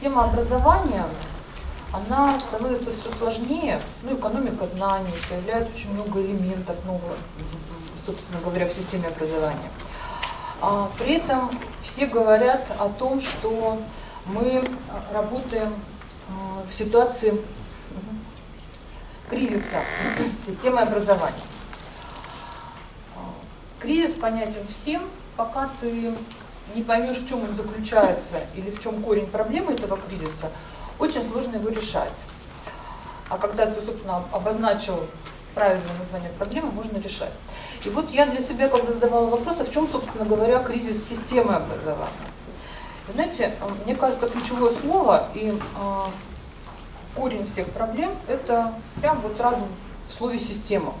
система образования, она становится все сложнее, ну, экономика знаний, появляется очень много элементов новых, собственно говоря, в системе образования. А, при этом все говорят о том, что мы работаем а, в ситуации кризиса системы образования. Кризис понятен всем, пока ты не поймешь, в чем он заключается или в чем корень проблемы этого кризиса, очень сложно его решать. А когда ты, собственно, обозначил правильное название проблемы, можно решать. И вот я для себя, когда задавала вопрос, а в чем, собственно говоря, кризис системы образования. Вы знаете, мне кажется, ключевое слово и э, корень всех проблем – это прям вот сразу в слове «система».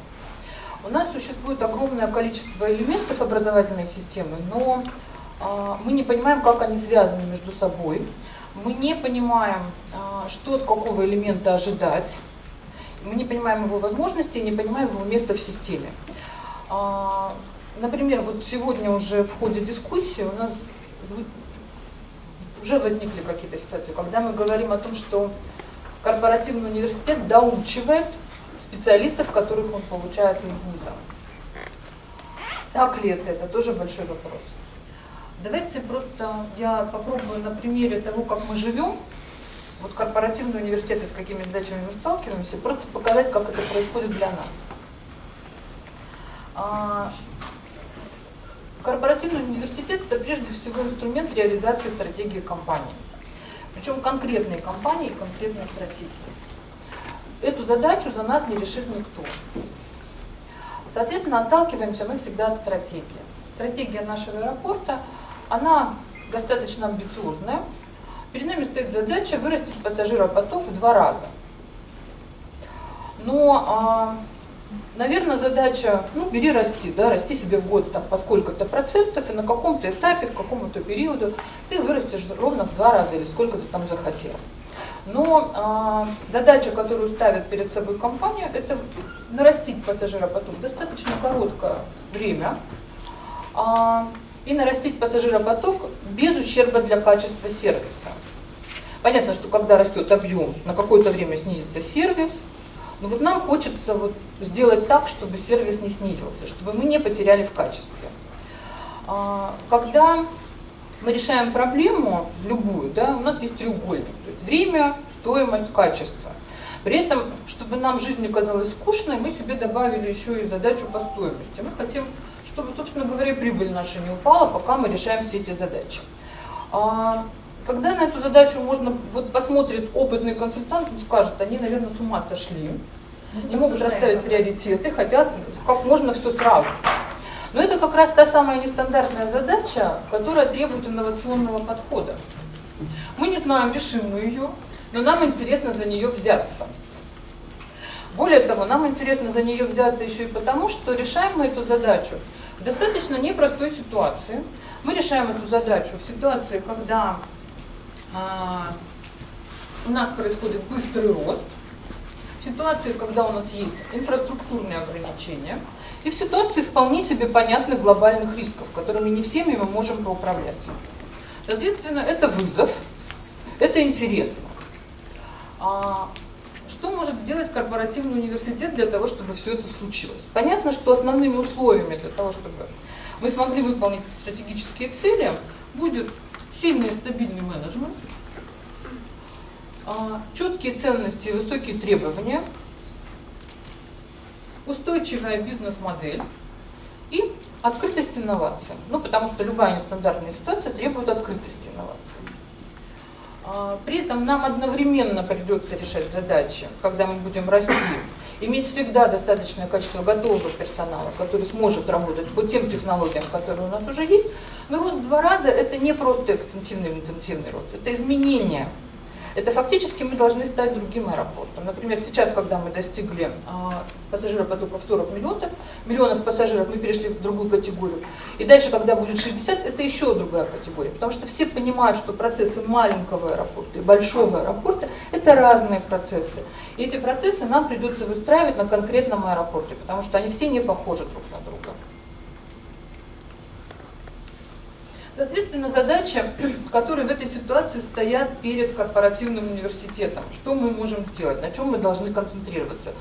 У нас существует огромное количество элементов образовательной системы, но мы не понимаем, как они связаны между собой. Мы не понимаем, э, что от какого элемента ожидать. Мы не понимаем его возможности и не понимаем его место в системе. А, например, вот сегодня уже в ходе дискуссии у нас уже возникли какие-то ситуации, когда мы говорим о том, что корпоративный университет доучивает специалистов, которых он получает из вуза. Так ли это? Это тоже большой вопрос. Давайте просто я попробую на примере того, как мы живем, вот корпоративные университеты, с какими задачами мы сталкиваемся, просто показать, как это происходит для нас. А, корпоративный университет – это прежде всего инструмент реализации стратегии компании. Причем конкретной компании и конкретной стратегии. Эту задачу за нас не решит никто. Соответственно, отталкиваемся мы всегда от стратегии. Стратегия нашего аэропорта, она достаточно амбициозная. Перед нами стоит задача вырастить пассажиропоток в два раза. Но а, Наверное, задача, ну, бери, расти, да, расти себе в год там, по сколько-то процентов, и на каком-то этапе, к какому-то периоду ты вырастешь ровно в два раза или сколько ты там захотел. Но э, задача, которую ставит перед собой компания, это нарастить пассажиропоток достаточно короткое время э, и нарастить пассажиропоток без ущерба для качества сервиса. Понятно, что когда растет объем, на какое-то время снизится сервис, но вот нам хочется вот сделать так, чтобы сервис не снизился, чтобы мы не потеряли в качестве. А, когда мы решаем проблему, любую, да, у нас есть треугольник, то есть время, стоимость, качество. При этом, чтобы нам жизнь не казалась скучной, мы себе добавили еще и задачу по стоимости. Мы хотим, чтобы, собственно говоря, прибыль наша не упала, пока мы решаем все эти задачи. А, когда на эту задачу можно, вот посмотрит опытный консультант, он скажет, они, наверное, с ума сошли, не могут расставить приоритеты, хотят как можно все сразу. Но это как раз та самая нестандартная задача, которая требует инновационного подхода. Мы не знаем, решим мы ее, но нам интересно за нее взяться. Более того, нам интересно за нее взяться еще и потому, что решаем мы эту задачу достаточно непростой ситуации. Мы решаем эту задачу в ситуации, когда а, у нас происходит быстрый рост, в ситуации, когда у нас есть инфраструктурные ограничения, и в ситуации вполне себе понятных глобальных рисков, которыми не всеми мы можем поуправлять. Соответственно, это вызов, это интересно. А что может сделать корпоративный университет для того, чтобы все это случилось? Понятно, что основными условиями для того, чтобы мы смогли выполнить стратегические цели, будет сильный и стабильный менеджмент, а, четкие ценности и высокие требования, устойчивая бизнес-модель и открытость инновациям. Ну, потому что любая нестандартная ситуация требует открытости инноваций. А, при этом нам одновременно придется решать задачи, когда мы будем расти иметь всегда достаточное количество готового персонала, который сможет работать по тем технологиям, которые у нас уже есть. Но рост в два раза это не просто экстенсивный интенсивный рост, это изменение. Это фактически мы должны стать другим аэропортом. Например, сейчас, когда мы достигли а, пассажиропотока в 40 миллионов, миллионов пассажиров, мы перешли в другую категорию. И дальше, когда будет 60, это еще другая категория. Потому что все понимают, что процессы маленького аэропорта и большого аэропорта – это разные процессы. И эти процессы нам придется выстраивать на конкретном аэропорте, потому что они все не похожи друг на друга. Соответственно, задачи, которые в этой ситуации стоят перед корпоративным университетом, что мы можем сделать, на чем мы должны концентрироваться.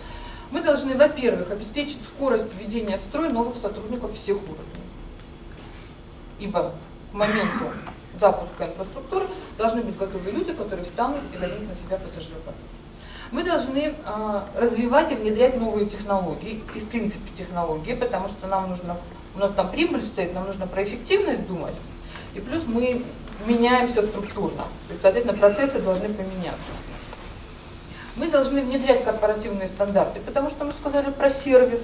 Мы должны, во-первых, обеспечить скорость введения в строй новых сотрудников всех уровней. Ибо к моменту запуска инфраструктуры должны быть готовы люди, которые встанут и возьмут на себя пассажиропоток. Мы должны э, развивать и внедрять новые технологии, и в принципе технологии, потому что нам нужно, у нас там прибыль стоит, нам нужно про эффективность думать, и плюс мы меняемся структурно, то есть, соответственно, процессы должны поменяться. Мы должны внедрять корпоративные стандарты, потому что мы сказали про сервис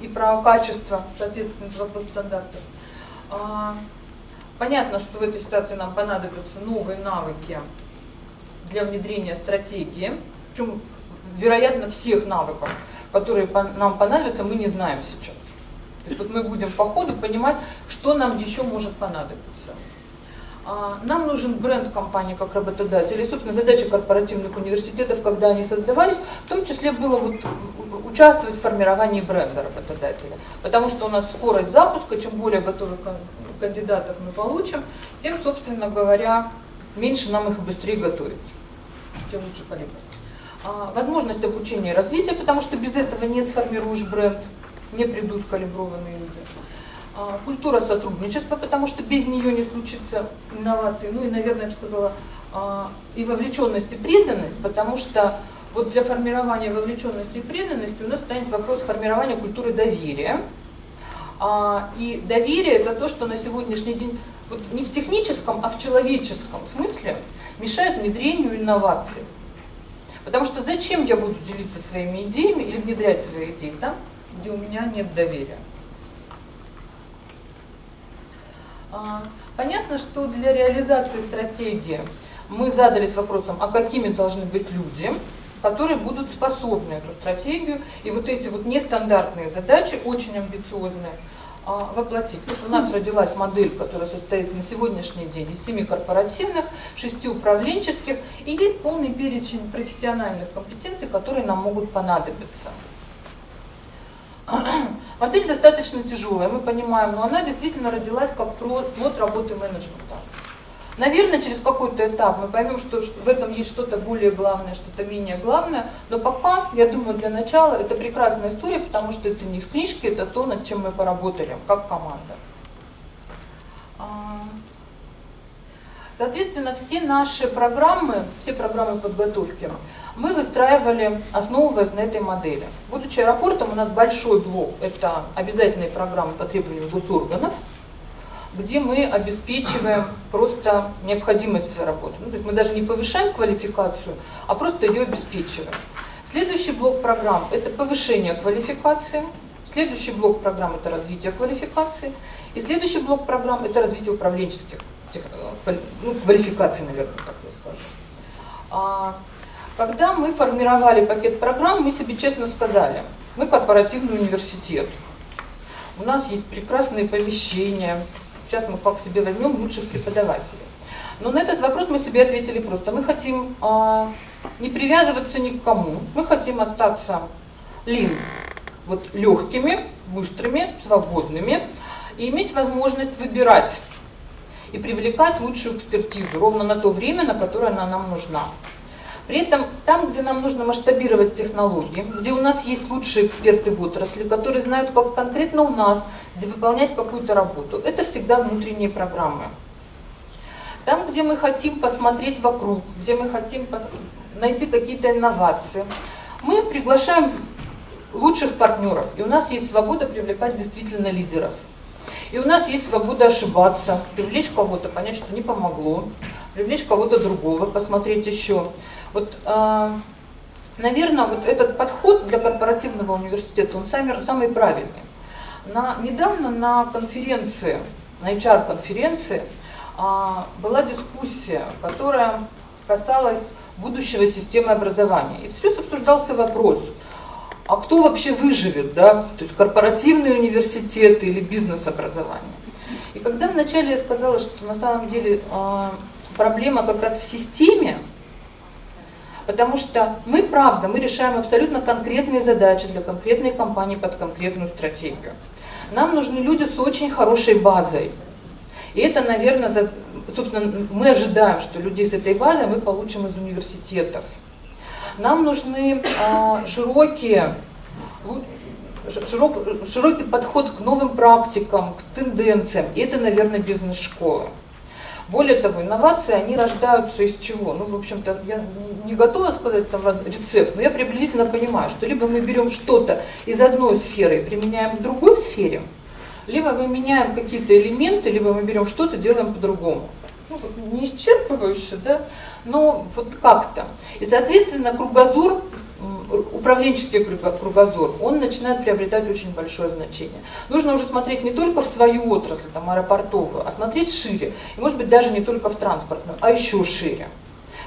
и про качество, соответственно, это вопрос стандартов. А, понятно, что в этой ситуации нам понадобятся новые навыки для внедрения стратегии, причем, вероятно, всех навыков, которые нам понадобятся, мы не знаем сейчас. То есть вот мы будем по ходу понимать, что нам еще может понадобиться. А, нам нужен бренд компании как работодателя. Собственно, задача корпоративных университетов, когда они создавались, в том числе было вот участвовать в формировании бренда работодателя. Потому что у нас скорость запуска, чем более готовых кандидатов мы получим, тем, собственно говоря, меньше нам их быстрее готовить, тем лучше. А, возможность обучения и развития, потому что без этого не сформируешь бренд, не придут калиброванные люди. А, культура сотрудничества, потому что без нее не случится инновации. Ну и, наверное, я бы сказала, а, и вовлеченность и преданность, потому что вот для формирования вовлеченности и преданности у нас станет вопрос формирования культуры доверия. А, и доверие это то, что на сегодняшний день вот не в техническом, а в человеческом смысле мешает внедрению инноваций. Потому что зачем я буду делиться своими идеями или внедрять свои идеи там, где у меня нет доверия? А, понятно, что для реализации стратегии мы задались вопросом, а какими должны быть люди, которые будут способны эту стратегию и вот эти вот нестандартные задачи, очень амбициозные, а, воплотить. Вот у нас родилась модель, которая состоит на сегодняшний день из семи корпоративных, шести управленческих, и есть полный перечень профессиональных компетенций, которые нам могут понадобиться. Модель достаточно тяжелая, мы понимаем, но она действительно родилась как плод работы менеджмента. Наверное, через какой-то этап мы поймем, что в этом есть что-то более главное, что-то менее главное, но пока, я думаю, для начала это прекрасная история, потому что это не в книжке, это то, над чем мы поработали, как команда. А, соответственно, все наши программы, все программы подготовки, мы выстраивали, основываясь на этой модели. Будучи аэропортом, у нас большой блок – это обязательные программы по требованиям госорганов, где мы обеспечиваем просто необходимость своей работы. Ну, то есть мы даже не повышаем квалификацию, а просто ее обеспечиваем. Следующий блок программ – это повышение квалификации. Следующий блок программ – это развитие квалификации. И следующий блок программ – это развитие управленческих ну, квалификаций, наверное, так я скажу. Когда мы формировали пакет программ, мы себе честно сказали, мы корпоративный университет, у нас есть прекрасные помещения, сейчас мы как себе возьмем лучших преподавателей. Но на этот вопрос мы себе ответили просто, мы хотим а, не привязываться ни к кому, мы хотим остаться лин, вот легкими, быстрыми, свободными, и иметь возможность выбирать и привлекать лучшую экспертизу ровно на то время, на которое она нам нужна. При этом там, где нам нужно масштабировать технологии, где у нас есть лучшие эксперты в отрасли, которые знают, как конкретно у нас выполнять какую-то работу, это всегда внутренние программы. Там, где мы хотим посмотреть вокруг, где мы хотим найти какие-то инновации, мы приглашаем лучших партнеров, и у нас есть свобода привлекать действительно лидеров. И у нас есть свобода ошибаться, привлечь кого-то, понять, что не помогло, привлечь кого-то другого, посмотреть еще. Вот, э, наверное, вот этот подход для корпоративного университета, он самый, самый правильный. На, недавно на конференции, на HR-конференции, э, была дискуссия, которая касалась будущего системы образования. И всерьез обсуждался вопрос, а кто вообще выживет, да, то есть корпоративные университеты или бизнес-образование. И когда вначале я сказала, что на самом деле э, проблема как раз в системе, Потому что мы, правда, мы решаем абсолютно конкретные задачи для конкретной компании под конкретную стратегию. Нам нужны люди с очень хорошей базой. И это, наверное, собственно, мы ожидаем, что людей с этой базой мы получим из университетов. Нам нужны а, широкие, широк, широкий подход к новым практикам, к тенденциям. И это, наверное, бизнес-школы. Более того, инновации, они рождаются из чего? Ну, в общем-то, я не готова сказать там рецепт, но я приблизительно понимаю, что либо мы берем что-то из одной сферы и применяем в другой сфере, либо мы меняем какие-то элементы, либо мы берем что-то, делаем по-другому. Ну, не исчерпывающе, да, но вот как-то. И, соответственно, кругозор управленческий кругозор, он начинает приобретать очень большое значение. Нужно уже смотреть не только в свою отрасль, там, аэропортовую, а смотреть шире. И, может быть, даже не только в транспортном, а еще шире.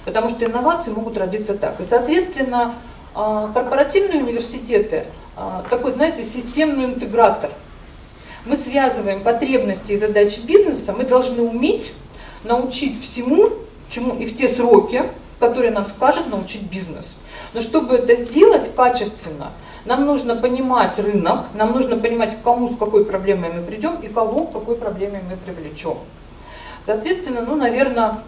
Потому что инновации могут родиться так. И, соответственно, а, корпоративные университеты, а, такой, знаете, системный интегратор. Мы связываем потребности и задачи бизнеса, мы должны уметь научить всему, чему и в те сроки, в которые нам скажет научить бизнес. Но чтобы это сделать качественно, нам нужно понимать рынок, нам нужно понимать, к кому с какой проблемой мы придем и кого к какой проблеме мы привлечем. Соответственно, ну, наверное,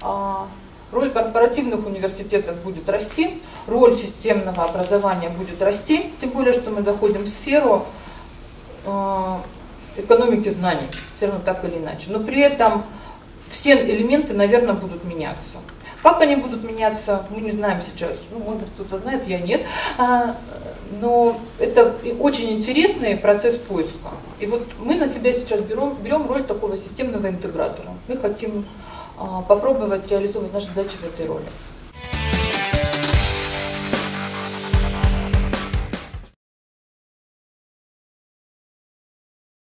а, роль корпоративных университетов будет расти, роль системного образования будет расти, тем более, что мы заходим в сферу а, экономики знаний, все равно так или иначе. Но при этом все элементы, наверное, будут меняться. Как они будут меняться, мы не знаем сейчас. Ну, может быть, кто-то знает, я нет. А, но это очень интересный процесс поиска. И вот мы на себя сейчас берем, берем роль такого системного интегратора. Мы хотим а, попробовать реализовать наши задачи в этой роли.